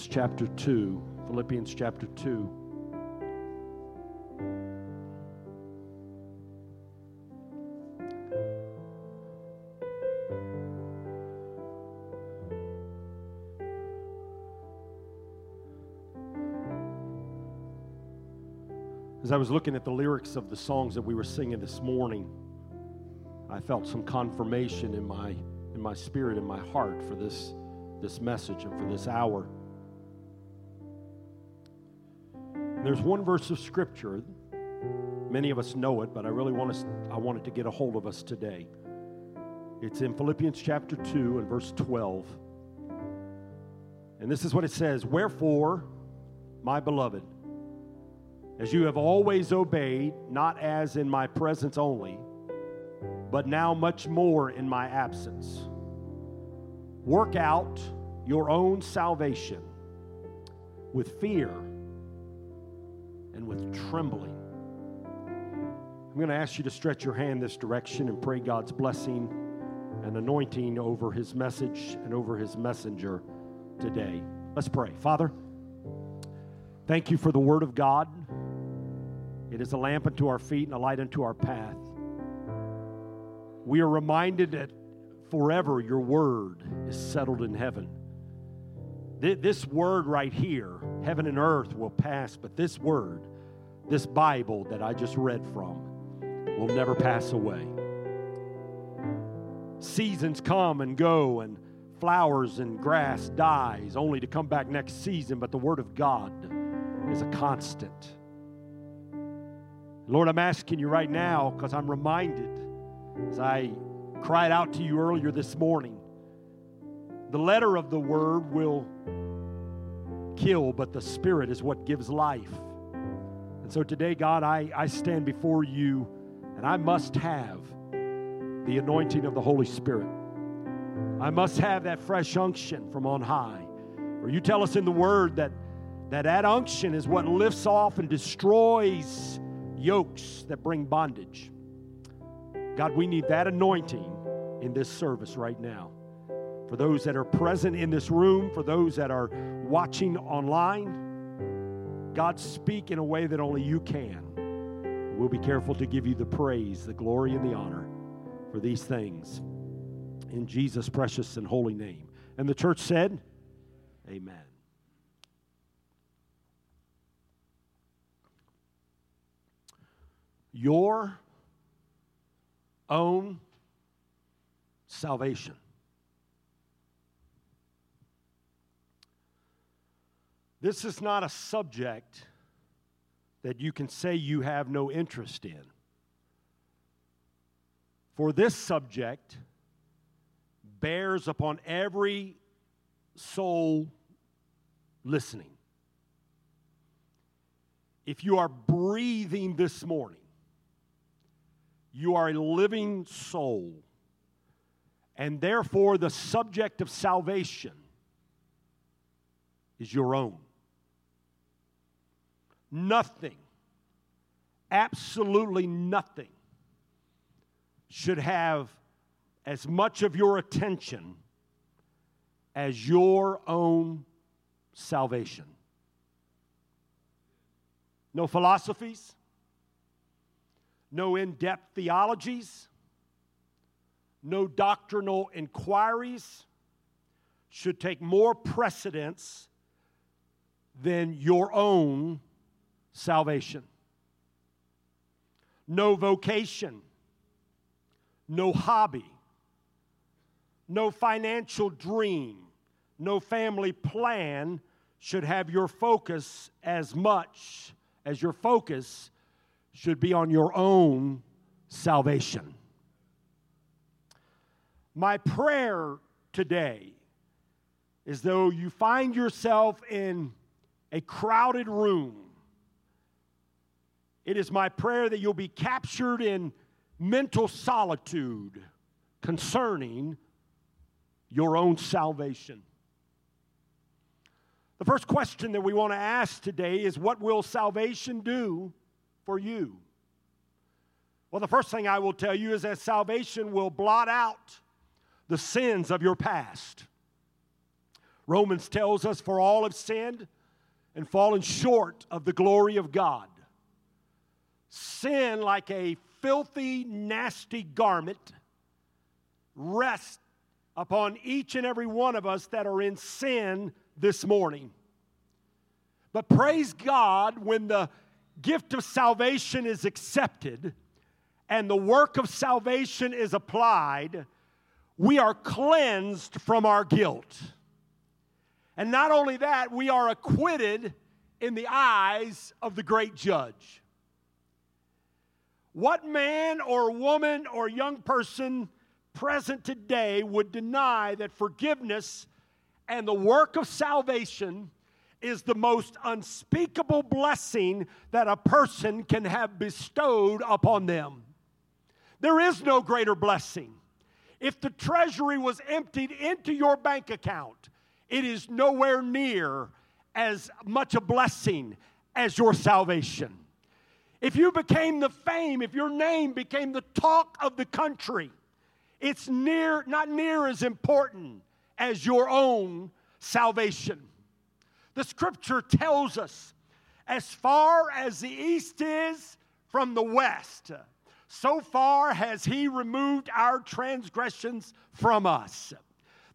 chapter 2. Philippians chapter 2. As I was looking at the lyrics of the songs that we were singing this morning, I felt some confirmation in my in my spirit in my heart for this this message and for this hour. There's one verse of scripture. Many of us know it, but I really want us I wanted to get a hold of us today. It's in Philippians chapter 2 and verse 12. And this is what it says, "Wherefore, my beloved, as you have always obeyed, not as in my presence only, but now much more in my absence, work out your own salvation with fear and with trembling. I'm going to ask you to stretch your hand this direction and pray God's blessing and anointing over his message and over his messenger today. Let's pray. Father, thank you for the word of God. It is a lamp unto our feet and a light unto our path. We are reminded that forever your word is settled in heaven. This word right here, heaven and earth will pass, but this word, this Bible that I just read from, will never pass away. Seasons come and go, and flowers and grass dies, only to come back next season, but the Word of God is a constant. Lord, I'm asking you right now because I'm reminded as I cried out to you earlier this morning the letter of the word will kill, but the spirit is what gives life. And so today, God, I, I stand before you and I must have the anointing of the Holy Spirit. I must have that fresh unction from on high. For you tell us in the word that that, that unction is what lifts off and destroys yokes that bring bondage. God, we need that anointing in this service right now for those that are present in this room, for those that are watching online. God, speak in a way that only you can. We'll be careful to give you the praise, the glory, and the honor for these things. In Jesus' precious and holy name. And the church said, Amen. Your own salvation. This is not a subject that you can say you have no interest in. For this subject bears upon every soul listening. If you are breathing this morning, you are a living soul, and therefore the subject of salvation is your own. Nothing, absolutely nothing, should have as much of your attention as your own salvation. No philosophies, no in depth theologies, no doctrinal inquiries should take more precedence than your own salvation. No vocation, no hobby, no financial dream, no family plan should have your focus as much as your focus should be on your own salvation. My prayer today is though you find yourself in a crowded room it is my prayer that you'll be captured in mental solitude concerning your own salvation. The first question that we want to ask today is what will salvation do for you? Well, the first thing I will tell you is that salvation will blot out the sins of your past. Romans tells us, For all have sinned and fallen short of the glory of God. Sin, like a filthy, nasty garment, rests upon each and every one of us that are in sin this morning. But praise God when the gift of salvation is accepted and the work of salvation is applied, we are cleansed from our guilt. And not only that, we are acquitted in the eyes of the great judge. What man or woman or young person present today would deny that forgiveness and the work of salvation is the most unspeakable blessing that a person can have bestowed upon them? There is no greater blessing. If the treasury was emptied into your bank account, it is nowhere near as much a blessing as your salvation. If you became the fame, if your name became the talk of the country, it's near not near as important as your own salvation. The scripture tells us as far as the east is from the west, so far has he removed our transgressions from us.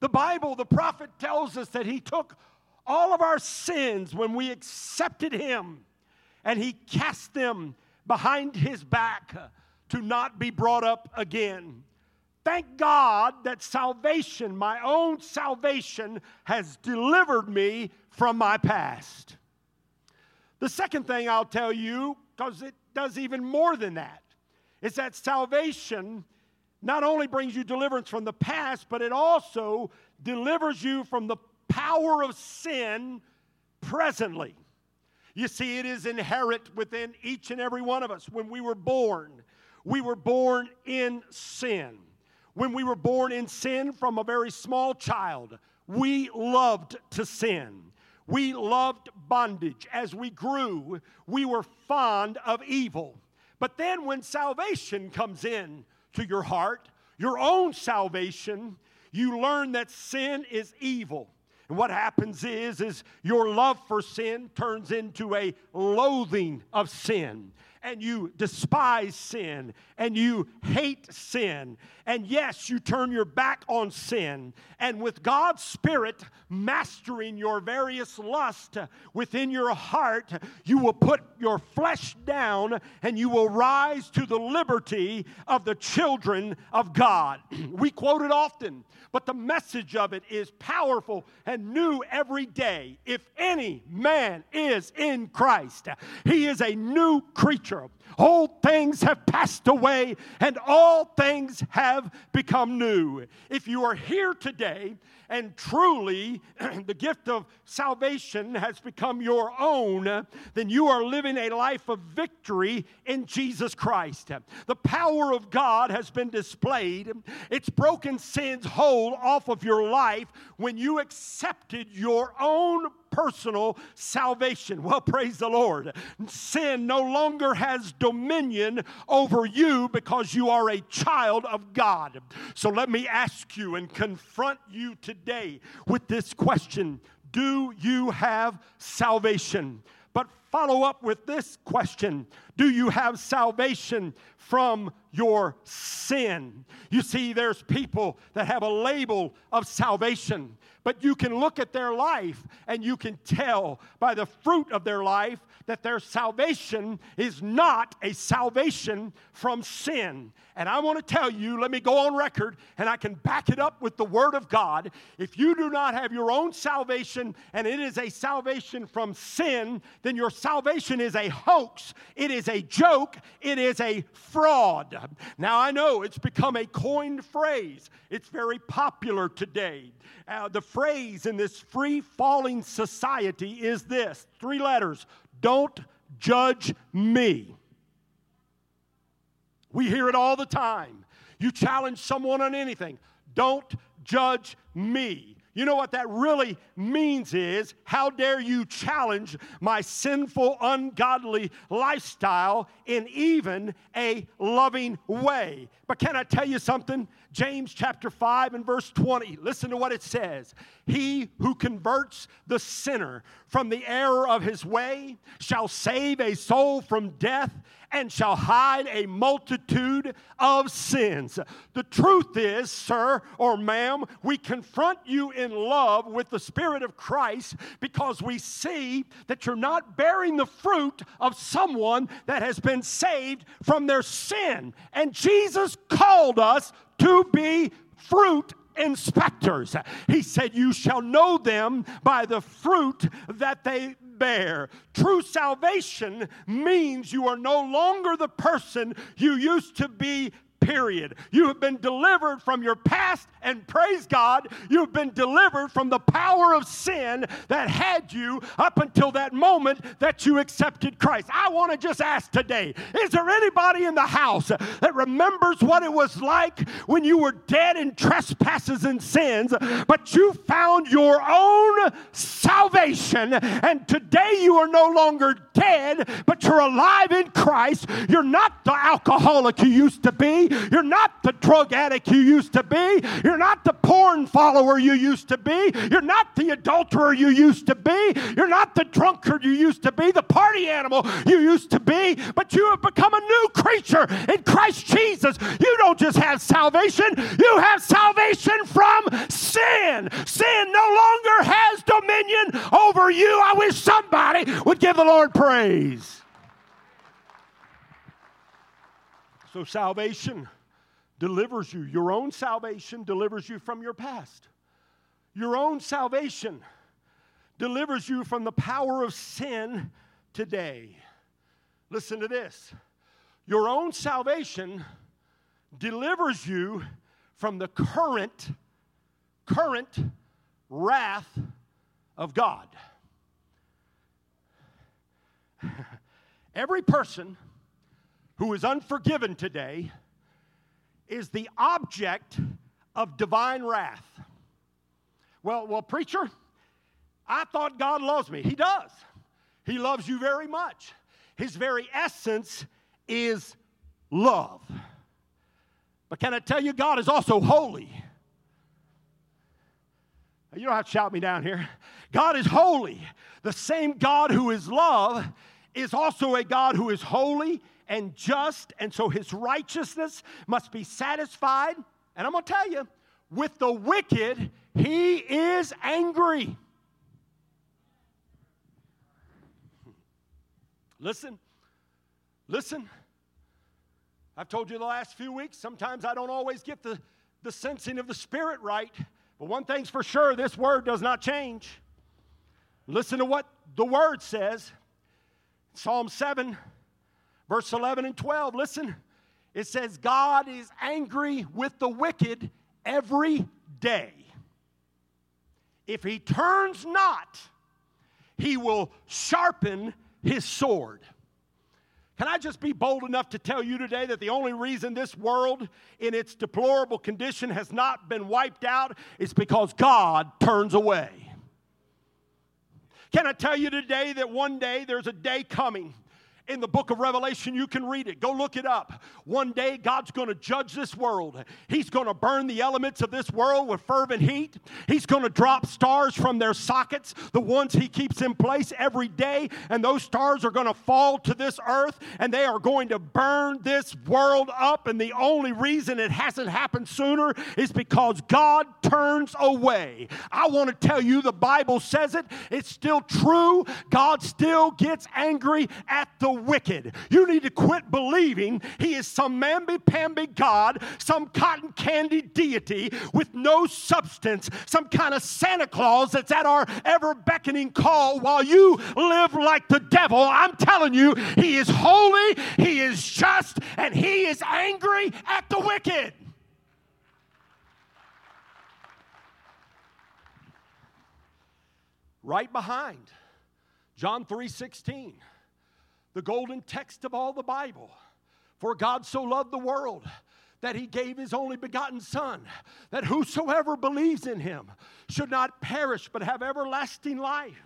The Bible, the prophet tells us that he took all of our sins when we accepted him and he cast them behind his back to not be brought up again. Thank God that salvation, my own salvation, has delivered me from my past. The second thing I'll tell you, because it does even more than that, is that salvation not only brings you deliverance from the past, but it also delivers you from the power of sin presently. You see, it is inherent within each and every one of us. When we were born, we were born in sin. When we were born in sin from a very small child, we loved to sin. We loved bondage. As we grew, we were fond of evil. But then when salvation comes in, to your heart, your own salvation, you learn that sin is evil. And what happens is is your love for sin turns into a loathing of sin and you despise sin and you hate sin. And yes, you turn your back on sin. And with God's Spirit mastering your various lusts within your heart, you will put your flesh down and you will rise to the liberty of the children of God. we quote it often, but the message of it is powerful and new every day. If any man is in Christ, he is a new creature culture Old things have passed away and all things have become new. If you are here today and truly the gift of salvation has become your own, then you are living a life of victory in Jesus Christ. The power of God has been displayed. It's broken sin's hold off of your life when you accepted your own personal salvation. Well, praise the Lord. Sin no longer has dominion over you because you are a child of God. So let me ask you and confront you today with this question Do you have salvation? But follow up with this question Do you have salvation from your sin? You see, there's people that have a label of salvation but you can look at their life and you can tell by the fruit of their life that their salvation is not a salvation from sin. And I want to tell you, let me go on record and I can back it up with the Word of God. If you do not have your own salvation and it is a salvation from sin, then your salvation is a hoax, it is a joke, it is a fraud. Now I know it's become a coined phrase, it's very popular today. Uh, the phrase in this free falling society is this three letters don't judge me. We hear it all the time. You challenge someone on anything, don't judge me. You know what that really means is how dare you challenge my sinful, ungodly lifestyle in even a loving way? But can I tell you something? James chapter 5 and verse 20. Listen to what it says. He who converts the sinner from the error of his way shall save a soul from death and shall hide a multitude of sins. The truth is, sir or ma'am, we confront you in love with the Spirit of Christ because we see that you're not bearing the fruit of someone that has been saved from their sin. And Jesus called us to be fruit inspectors. He said, You shall know them by the fruit that they bear. True salvation means you are no longer the person you used to be period. You have been delivered from your past, and praise God, you've been delivered from the power of sin that had you up until that moment that you accepted Christ. I want to just ask today is there anybody in the house that remembers what it was like when you were dead in trespasses and sins, but you found your own salvation, and today you are no longer dead, but you're alive in Christ? You're not the alcoholic you used to be. You're not the drug addict you used to be. You're not the porn follower you used to be. You're not the adulterer you used to be. You're not the drunkard you used to be, the party animal you used to be, but you have become a new creature in Christ Jesus. You don't just have salvation, you have salvation from sin. Sin no longer has dominion over you. I wish somebody would give the Lord praise. So, salvation delivers you. Your own salvation delivers you from your past. Your own salvation delivers you from the power of sin today. Listen to this. Your own salvation delivers you from the current current wrath of God. Every person who is unforgiven today is the object of divine wrath. Well, well, preacher, I thought God loves me. He does. He loves you very much. His very essence is love. But can I tell you, God is also holy. You don't have to shout me down here. God is holy. The same God who is love is also a God who is holy and just, and so his righteousness must be satisfied. And I'm going to tell you, with the wicked, he is angry. Listen, listen. I've told you the last few weeks, sometimes I don't always get the, the sensing of the Spirit right. But one thing's for sure this word does not change. Listen to what the word says. Psalm 7 Verse 11 and 12, listen. It says, God is angry with the wicked every day. If he turns not, he will sharpen his sword. Can I just be bold enough to tell you today that the only reason this world in its deplorable condition has not been wiped out is because God turns away? Can I tell you today that one day there's a day coming in the book of Revelation. You can read it. Go look it up. One day, God's going to judge this world. He's going to burn the elements of this world with fervent heat. He's going to drop stars from their sockets, the ones He keeps in place every day. And those stars are going to fall to this earth and they are going to burn this world up. And the only reason it hasn't happened sooner is because God turns away. I want to tell you the Bible says it. It's still true. God still gets angry at the wicked. You need to quit believing he is some mamby pamby God, some cotton candy deity with no substance, some kind of Santa Claus that's at our ever beckoning call while you live like the devil. I'm telling you, he is holy, he is just, and he is angry at the wicked. Right behind John 3 16 the golden text of all the Bible. For God so loved the world that he gave his only begotten Son, that whosoever believes in him should not perish but have everlasting life.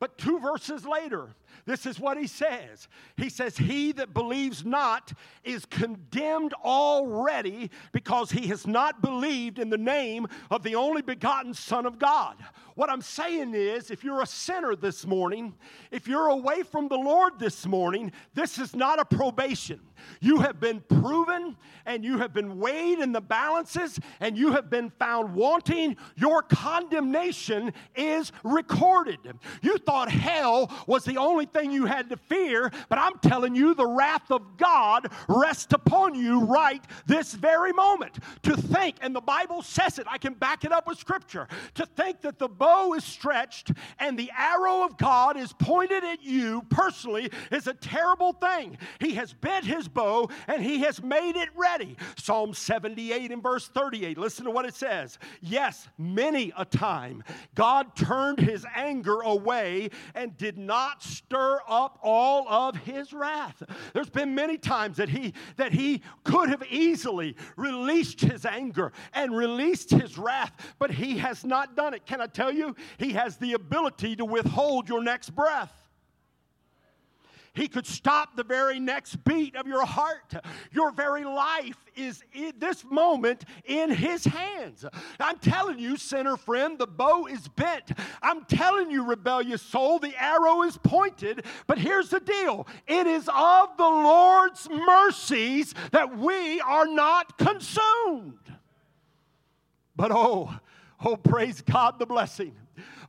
But two verses later, this is what he says. He says, He that believes not is condemned already because he has not believed in the name of the only begotten Son of God. What I'm saying is, if you're a sinner this morning, if you're away from the Lord this morning, this is not a probation. You have been proven and you have been weighed in the balances and you have been found wanting. Your condemnation is recorded. You thought hell was the only thing you had to fear, but I'm telling you, the wrath of God rests upon you right this very moment. To think, and the Bible says it, I can back it up with scripture, to think that the bow is stretched and the arrow of God is pointed at you personally is a terrible thing. He has bent his bow and he has made it ready. Psalm 78 and verse 38. Listen to what it says. Yes, many a time God turned his anger away and did not stir up all of his wrath. There's been many times that he that he could have easily released his anger and released his wrath, but he has not done it. Can I tell you? He has the ability to withhold your next breath. He could stop the very next beat of your heart. Your very life is in this moment in His hands. I'm telling you, sinner friend, the bow is bent. I'm telling you, rebellious soul, the arrow is pointed. But here's the deal it is of the Lord's mercies that we are not consumed. But oh, oh, praise God, the blessing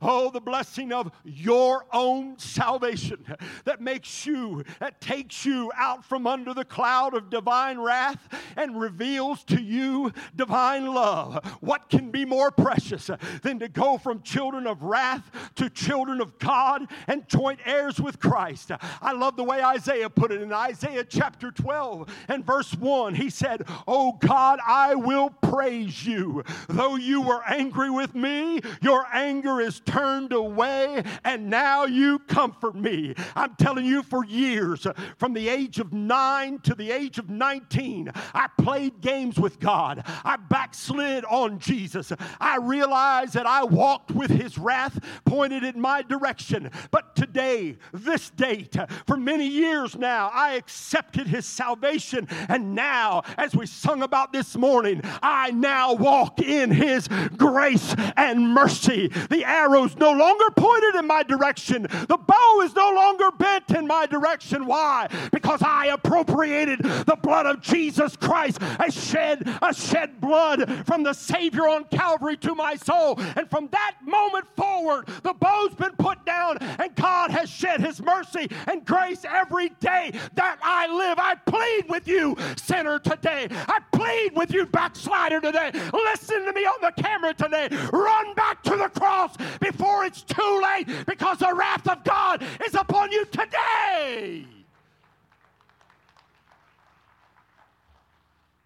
Oh, the blessing of your own salvation that makes you, that takes you out from under the cloud of divine wrath and reveals to you divine love. What can be more precious than to go from children of wrath to children of God and joint heirs with Christ? I love the way Isaiah put it in Isaiah chapter 12 and verse 1. He said, Oh God, I will praise you. Though you were angry with me, your anger is turned away, and now you comfort me. I'm telling you, for years, from the age of nine to the age of 19, I played games with God. I backslid on Jesus. I realized that I walked with his wrath pointed in my direction. But today, this date, for many years now, I accepted his salvation. And now, as we sung about this morning, I now walk in his grace and mercy. The arrow arrow's no longer pointed in my direction. The bow is no longer bent in my direction. Why? Because I appropriated the blood of Jesus Christ, a shed, a shed blood from the Savior on Calvary to my soul. And from that moment forward, the bow's been put down, and God has shed his mercy and grace every day that I live. I plead with you, sinner, today. I plead with you, backslider, today. Listen to me on the camera today. Run back to the cross before it's too late because the wrath of God is upon you today.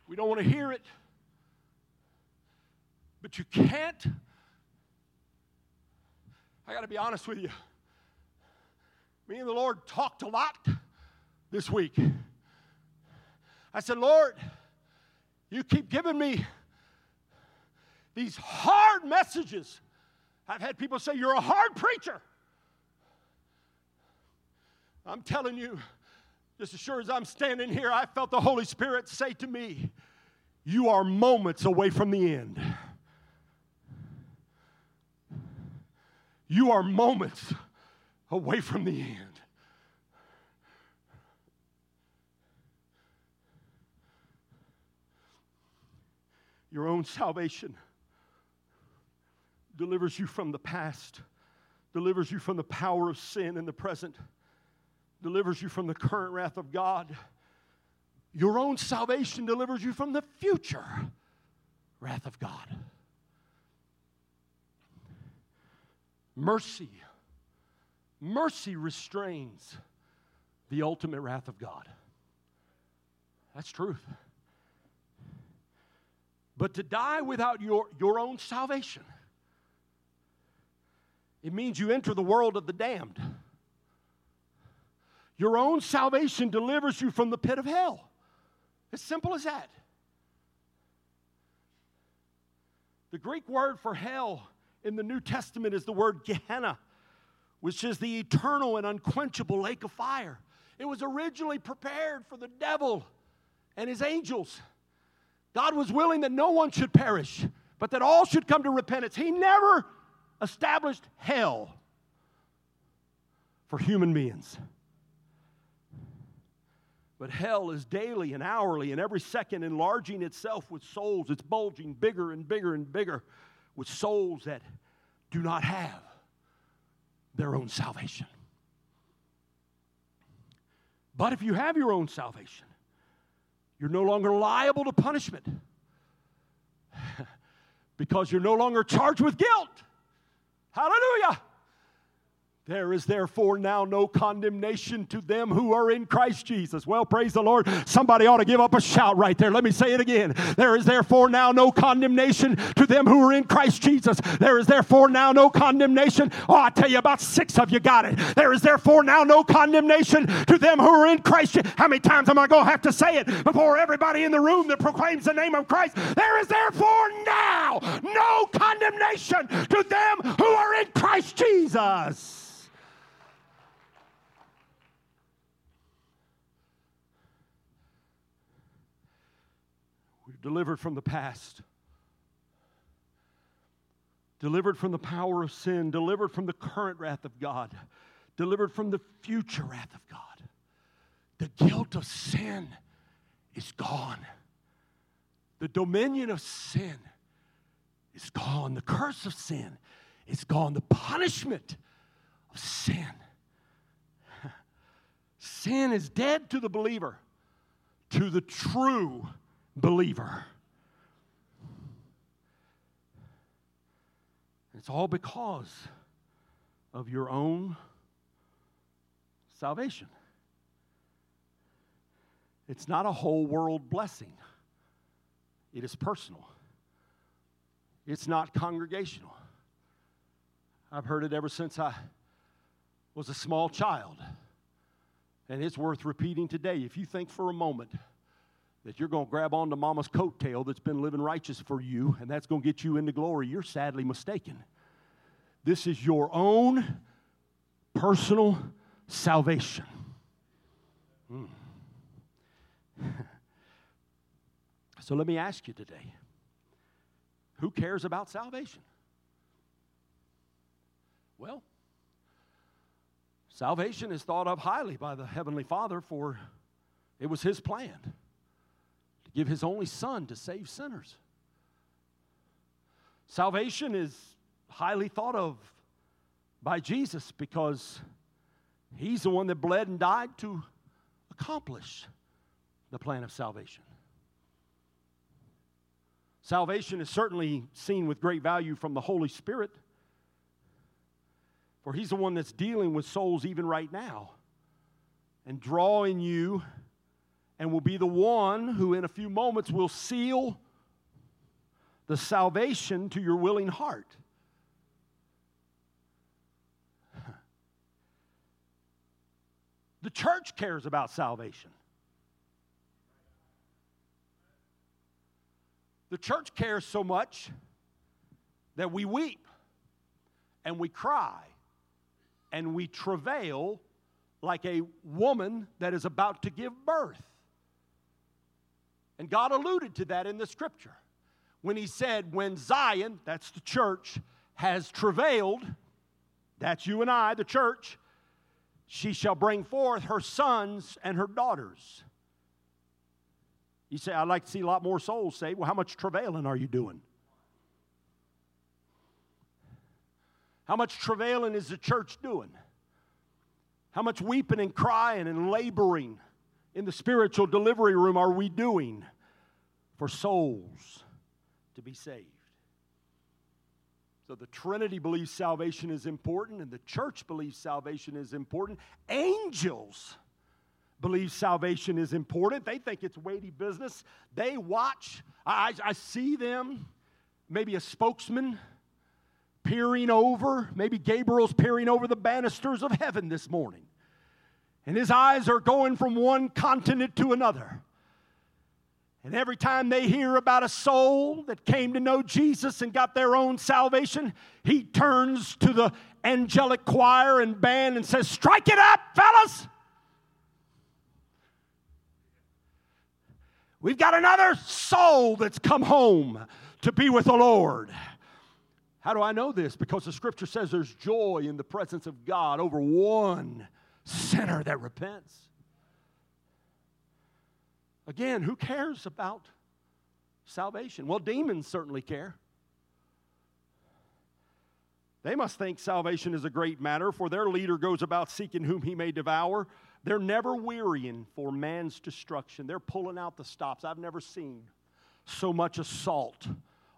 We don't want to hear it, but you can't. I got to be honest with you. Me and the Lord talked a lot this week. I said, Lord, you keep giving me these hard messages I've had people say, You're a hard preacher. I'm telling you, just as sure as I'm standing here, I felt the Holy Spirit say to me, You are moments away from the end. You are moments away from the end. Your own salvation delivers you from the past, delivers you from the power of sin in the present, delivers you from the current wrath of God. Your own salvation delivers you from the future wrath of God. Mercy. Mercy restrains the ultimate wrath of God. That's truth. But to die without your, your own salvation it means you enter the world of the damned. Your own salvation delivers you from the pit of hell. As simple as that. The Greek word for hell in the New Testament is the word Gehenna, which is the eternal and unquenchable lake of fire. It was originally prepared for the devil and his angels. God was willing that no one should perish, but that all should come to repentance. He never established hell for human beings. But hell is daily and hourly and every second enlarging itself with souls. It's bulging bigger and bigger and bigger with souls that do not have their own salvation. But if you have your own salvation, you're no longer liable to punishment because you're no longer charged with guilt. Hallelujah. There is therefore now no condemnation to them who are in Christ Jesus. Well, praise the Lord. Somebody ought to give up a shout right there. Let me say it again. There is therefore now no condemnation to them who are in Christ Jesus. There is therefore now no condemnation. Oh, I tell you, about six of you got it. There is therefore now no condemnation to them who are in Christ. How many times am I going to have to say it before everybody in the room that proclaims the name of Christ? There is therefore now no condemnation to them who are in Christ Jesus. Delivered from the past, delivered from the power of sin, delivered from the current wrath of God, delivered from the future wrath of God. The guilt of sin is gone. The dominion of sin is gone. The curse of sin is gone. The punishment of sin. Sin is dead to the believer, to the true believer. It's all because of your own salvation. It's not a whole world blessing, it is personal, it's not congregational. I've heard it ever since I was a small child. And it's worth repeating today. If you think for a moment that you're going to grab onto mama's coattail that's been living righteous for you and that's going to get you into glory, you're sadly mistaken. This is your own personal salvation. Hmm. so let me ask you today who cares about salvation? Well, salvation is thought of highly by the Heavenly Father, for it was His plan give his only son to save sinners. Salvation is highly thought of by Jesus because he's the one that bled and died to accomplish the plan of salvation. Salvation is certainly seen with great value from the Holy Spirit, for he's the one that's dealing with souls even right now and drawing you and will be the one who, in a few moments, will seal the salvation to your willing heart. The church cares about salvation. The church cares so much that we weep and we cry and we travail like a woman that is about to give birth. And God alluded to that in the scripture when He said, When Zion, that's the church, has travailed, that's you and I, the church, she shall bring forth her sons and her daughters. You say, I'd like to see a lot more souls saved. Well, how much travailing are you doing? How much travailing is the church doing? How much weeping and crying and laboring in the spiritual delivery room are we doing for souls to be saved? So the Trinity believes salvation is important, and the church believes salvation is important. Angels believe salvation is important. They think it's weighty business. They watch. I, I see them, maybe a spokesman peering over, maybe Gabriel's peering over the banisters of heaven this morning and his eyes are going from one continent to another. And every time they hear about a soul that came to know Jesus and got their own salvation, he turns to the angelic choir and band and says, Strike it up, fellas! We've got another soul that's come home to be with the Lord. How do I know this? Because the scripture says there's joy in the presence of God over one sinner that repents. Again, who cares about salvation? Well, demons certainly care. They must think salvation is a great matter, for their leader goes about seeking whom he may devour. They're never wearying for man's destruction. They're pulling out the stops. I've never seen so much assault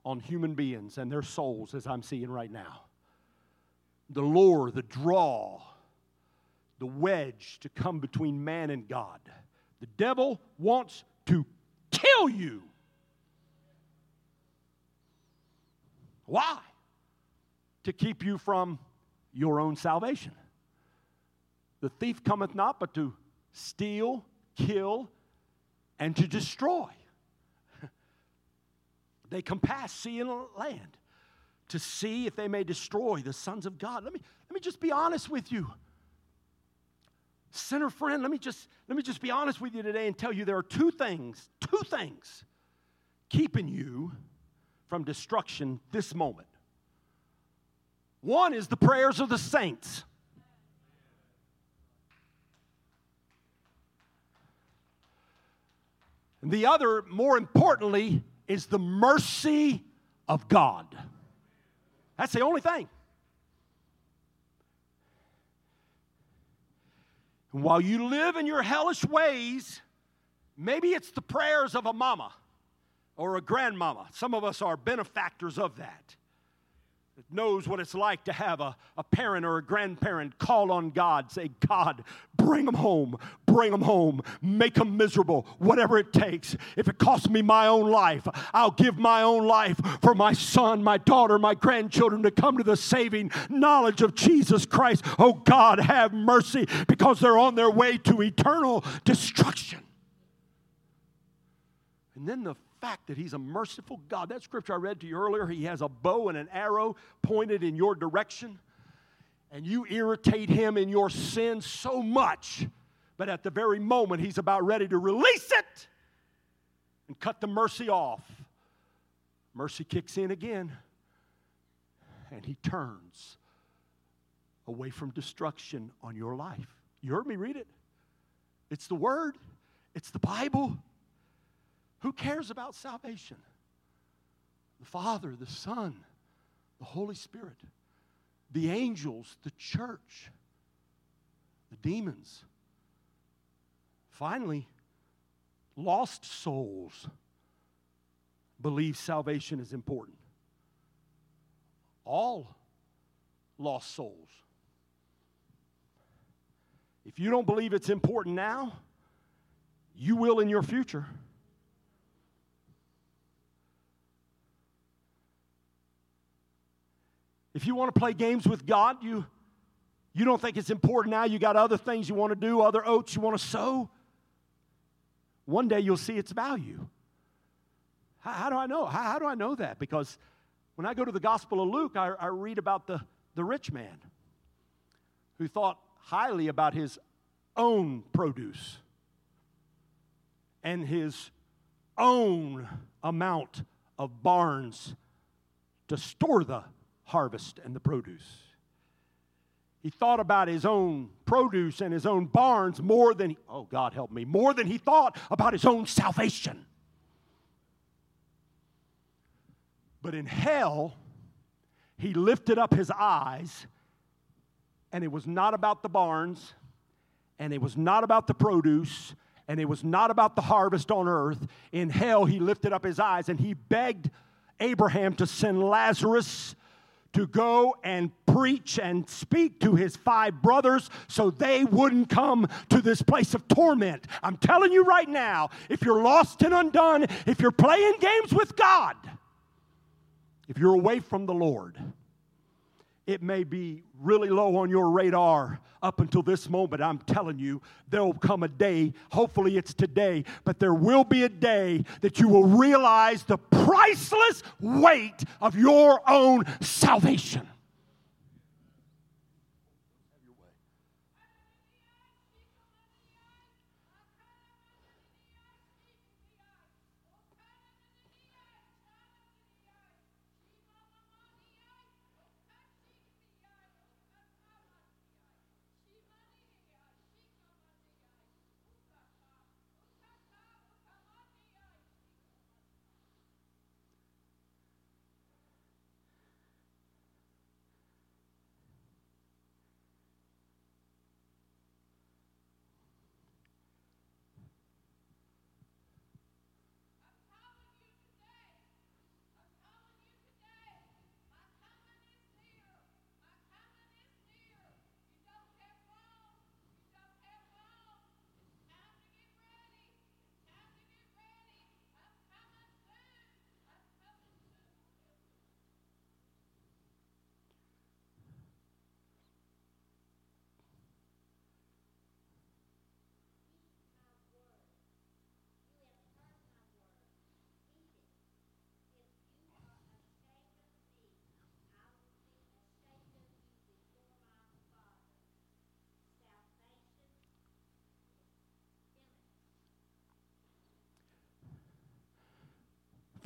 on human beings and their souls as I'm seeing right now. The lure, the draw, the wedge to come between man and God. The devil wants to kill you. Why? To keep you from your own salvation. The thief cometh not but to steal, kill, and to destroy. they compass sea and land to see if they may destroy the sons of God. Let me, let me just be honest with you. Sinner friend, let me just let me just be honest with you today and tell you there are two things, two things keeping you from destruction this moment. One is the prayers of the saints. And the other, more importantly, is the mercy of God. That's the only thing. And while you live in your hellish ways, maybe it's the prayers of a mama or a grandmama. Some of us are benefactors of that. Knows what it's like to have a, a parent or a grandparent call on God, say, God, bring them home, bring them home, make them miserable, whatever it takes. If it costs me my own life, I'll give my own life for my son, my daughter, my grandchildren to come to the saving knowledge of Jesus Christ. Oh God, have mercy because they're on their way to eternal destruction. And then the fact that He's a merciful God. That scripture I read to you earlier, He has a bow and an arrow pointed in your direction, and you irritate Him in your sin so much, but at the very moment He's about ready to release it and cut the mercy off, mercy kicks in again, and He turns away from destruction on your life. You heard me read it. It's the Word, it's the Bible. Who cares about salvation? The Father, the Son, the Holy Spirit, the angels, the church, the demons. Finally, lost souls believe salvation is important. All lost souls. If you don't believe it's important now, you will in your future. If you want to play games with God, you, you don't think it's important now, you got other things you want to do, other oats you want to sow, one day you'll see its value. How, how do I know? How, how, do I know that? Because when I go to the Gospel of Luke, I, I read about the, the rich man who thought highly about his own produce and his own amount of barns to store the harvest and the produce. He thought about his own produce and his own barns more than, oh, God help me, more than he thought about his own salvation. But in hell, he lifted up his eyes, and it was not about the barns, and it was not about the produce, and it was not about the harvest on earth. In hell, he lifted up his eyes and he begged Abraham to send Lazarus to go and preach and speak to his five brothers so they wouldn't come to this place of torment. I'm telling you right now, if you're lost and undone, if you're playing games with God, if you're away from the Lord, it may be really low on your radar up until this moment. I'm telling you, there will come a day, hopefully it's today, but there will be a day that you will realize the priceless weight of your own salvation.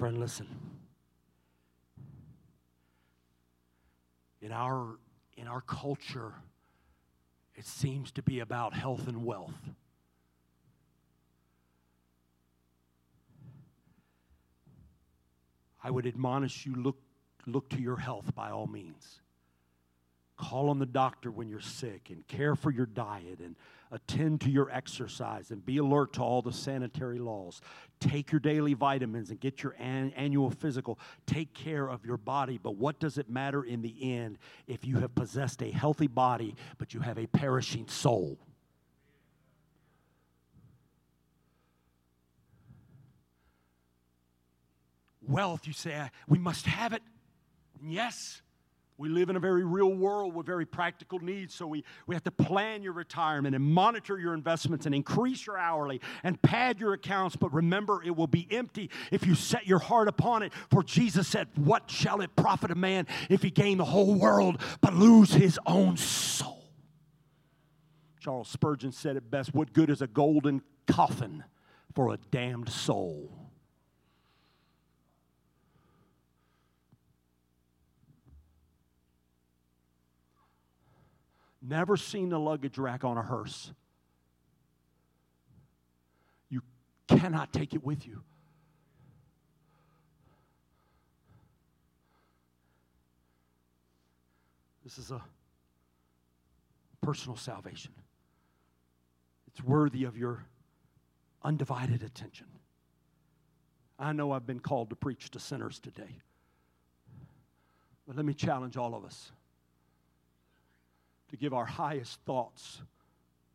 Friend, listen. In our, in our culture, it seems to be about health and wealth. I would admonish you look, look to your health by all means. Call on the doctor when you're sick and care for your diet and attend to your exercise and be alert to all the sanitary laws. Take your daily vitamins and get your an- annual physical. Take care of your body. But what does it matter in the end if you have possessed a healthy body but you have a perishing soul? Wealth, you say, we must have it. And yes, we live in a very real world with very practical needs, so we, we have to plan your retirement and monitor your investments and increase your hourly and pad your accounts. But remember, it will be empty if you set your heart upon it. For Jesus said, What shall it profit a man if he gain the whole world but lose his own soul? Charles Spurgeon said it best What good is a golden coffin for a damned soul? Never seen a luggage rack on a hearse. You cannot take it with you. This is a personal salvation. It's worthy of your undivided attention. I know I've been called to preach to sinners today, but let me challenge all of us to give our highest thoughts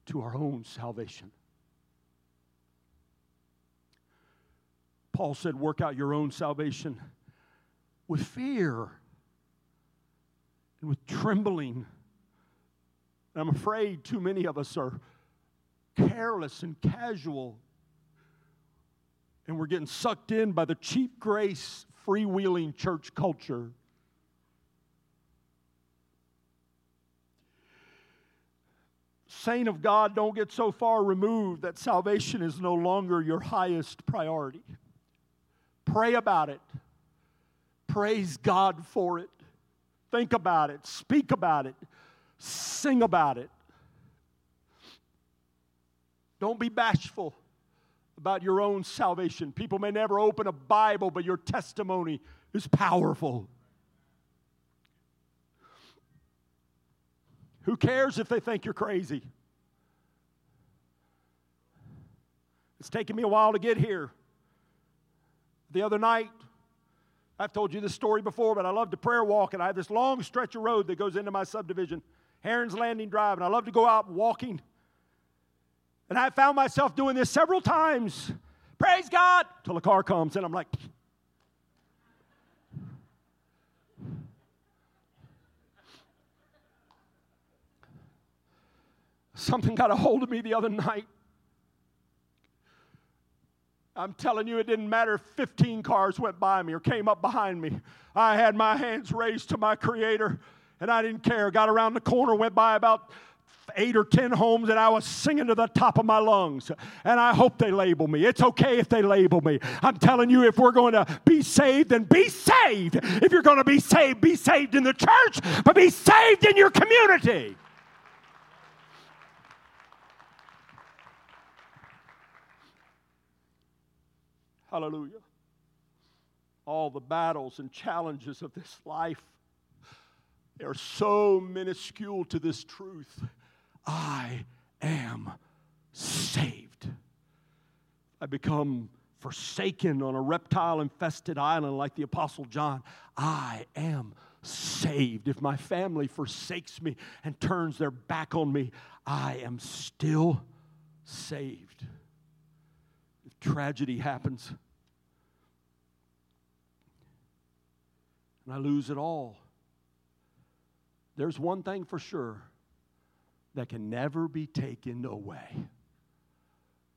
to our own salvation. Paul said, Work out your own salvation with fear and with trembling. And I'm afraid too many of us are careless and casual, and we're getting sucked in by the cheap grace, freewheeling church culture. Saint of God, don't get so far removed that salvation is no longer your highest priority. Pray about it. Praise God for it. Think about it. Speak about it. Sing about it. Don't be bashful about your own salvation. People may never open a Bible, but your testimony is powerful. Who cares if they think you're crazy? It's taken me a while to get here. The other night, I've told you this story before, but I love to prayer walk, and I have this long stretch of road that goes into my subdivision, Heron's Landing Drive, and I love to go out walking. And I found myself doing this several times. Praise God! Till a car comes, and I'm like, Something got a hold of me the other night. I'm telling you, it didn't matter if 15 cars went by me or came up behind me. I had my hands raised to my Creator, and I didn't care. Got around the corner, went by about eight or ten homes and I was singing to the top of my lungs. And I hope they label me. It's okay if they label me. I'm telling you, if we're going to be saved, then be saved. If you're going to be saved, be saved in the church, but be saved in your community. Hallelujah. All the battles and challenges of this life are so minuscule to this truth. I am saved. I become forsaken on a reptile infested island like the Apostle John. I am saved. If my family forsakes me and turns their back on me, I am still saved tragedy happens and I lose it all, there's one thing for sure that can never be taken away.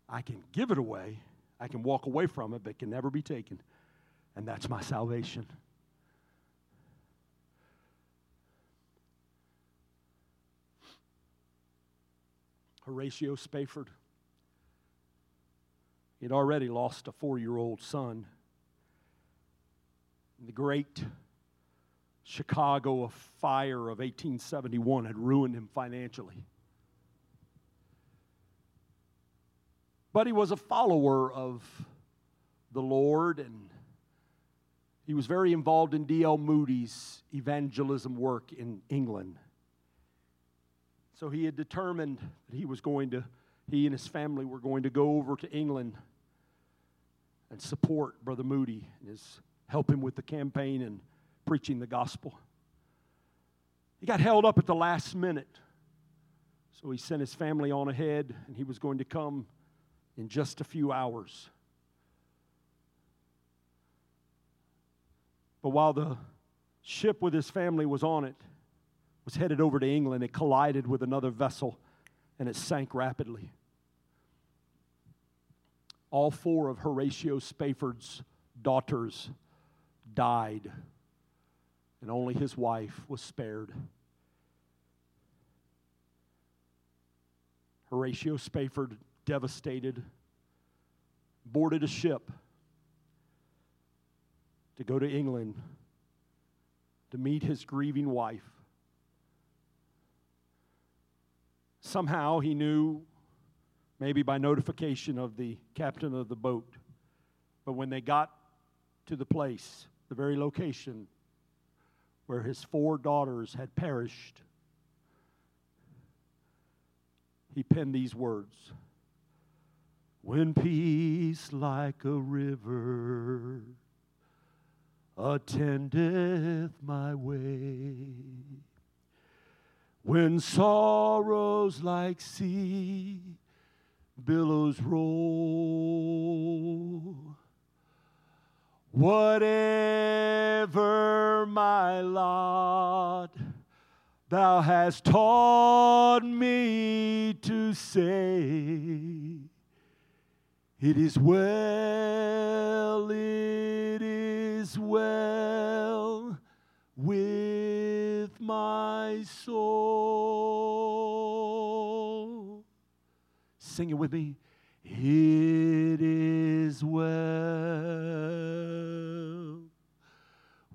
I can give it away, I can walk away from it, but it can never be taken. And that's my salvation. Horatio Spafford He'd already lost a four year old son. The great Chicago fire of 1871 had ruined him financially. But he was a follower of the Lord and he was very involved in D.L. Moody's evangelism work in England. So he had determined that he was going to, he and his family were going to go over to England and support Brother Moody and his help him with the campaign and preaching the gospel. He got held up at the last minute. So he sent his family on ahead, and he was going to come in just a few hours. But while the ship with his family was on it, was headed over to England, it collided with another vessel and it sank rapidly all four of Horatio Spafford's daughters died, and only his wife was spared. Horatio Spafford, devastated, boarded a ship to go to England to meet his grieving wife. Somehow he knew maybe by notification of the captain of the boat. But when they got to the place, the very location where his four daughters had perished, he penned these words When peace like a river attendeth my way, when sorrows like sea billows roll. Whatever my lot, thou hast taught me to say, It is well, it is well with my soul. Sing it with me. It is well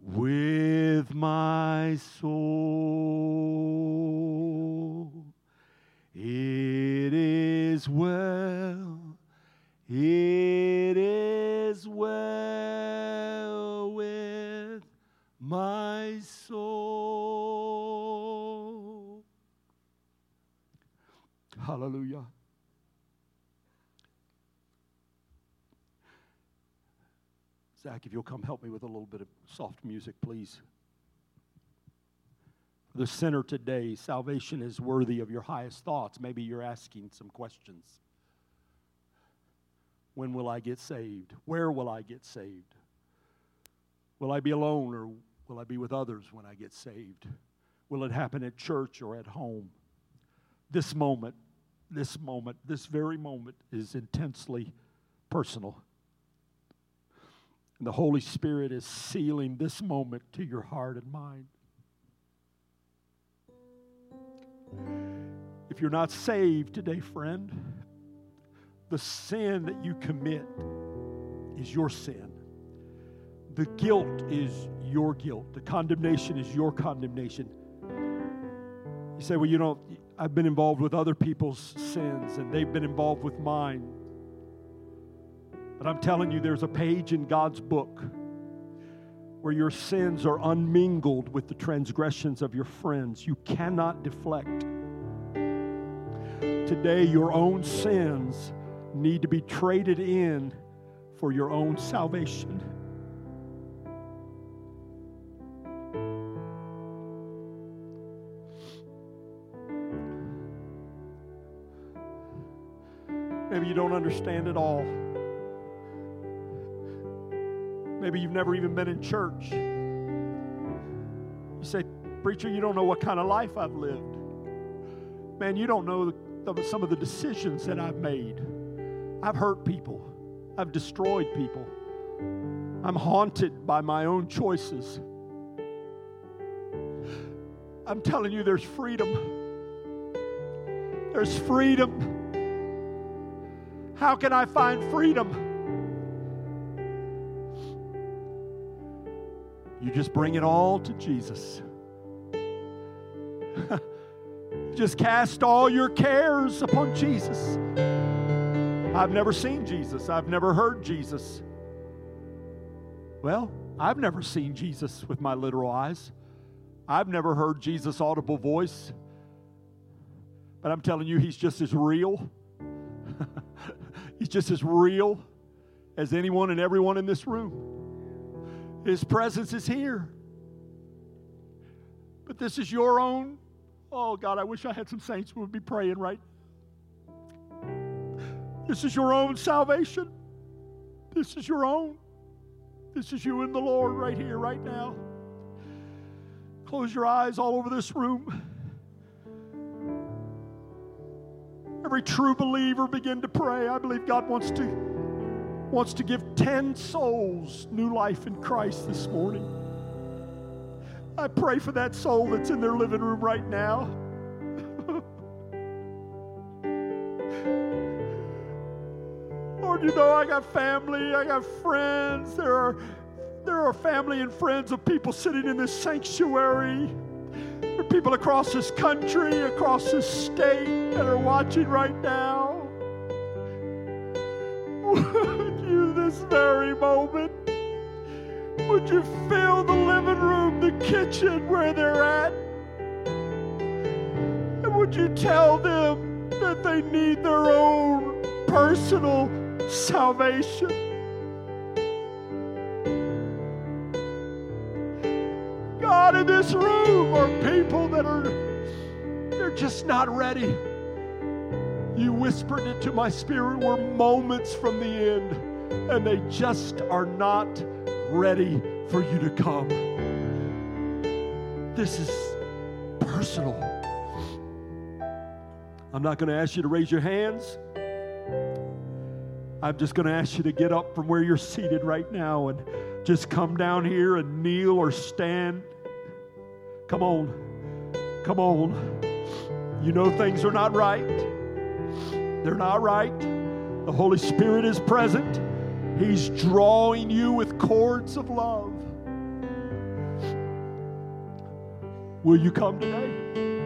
with my soul. It is well. It is well with my soul. Hallelujah. Zach, if you'll come help me with a little bit of soft music, please. The sinner today, salvation is worthy of your highest thoughts. Maybe you're asking some questions. When will I get saved? Where will I get saved? Will I be alone or will I be with others when I get saved? Will it happen at church or at home? This moment this moment, this very moment, is intensely personal. And the Holy Spirit is sealing this moment to your heart and mind. If you're not saved today, friend, the sin that you commit is your sin. The guilt is your guilt. The condemnation is your condemnation. You say, well, you know, I've been involved with other people's sins and they've been involved with mine. But I'm telling you, there's a page in God's book where your sins are unmingled with the transgressions of your friends. You cannot deflect. Today, your own sins need to be traded in for your own salvation. Maybe you don't understand it all. Maybe you've never even been in church. You say, Preacher, you don't know what kind of life I've lived. Man, you don't know the, some of the decisions that I've made. I've hurt people, I've destroyed people. I'm haunted by my own choices. I'm telling you, there's freedom. There's freedom. How can I find freedom? You just bring it all to Jesus. just cast all your cares upon Jesus. I've never seen Jesus. I've never heard Jesus. Well, I've never seen Jesus with my literal eyes. I've never heard Jesus' audible voice. But I'm telling you, he's just as real. he's just as real as anyone and everyone in this room. His presence is here. But this is your own. Oh, God, I wish I had some saints who would be praying right this is your own salvation. This is your own. This is you and the Lord right here, right now. Close your eyes all over this room. Every true believer begin to pray. I believe God wants to wants to give 10 souls new life in Christ this morning. I pray for that soul that's in their living room right now. Lord, you know I got family, I got friends. There are there are family and friends of people sitting in this sanctuary. There are people across this country, across this state that are watching right now. Very moment, would you fill the living room, the kitchen where they're at? And would you tell them that they need their own personal salvation. God, in this room are people that are, they're just not ready. You whispered it to my spirit, we're moments from the end, and they just are not ready for you to come. This is personal. I'm not going to ask you to raise your hands. I'm just going to ask you to get up from where you're seated right now and just come down here and kneel or stand. Come on. Come on. You know things are not right. They're not right. The Holy Spirit is present. He's drawing you with cords of love. Will you come today?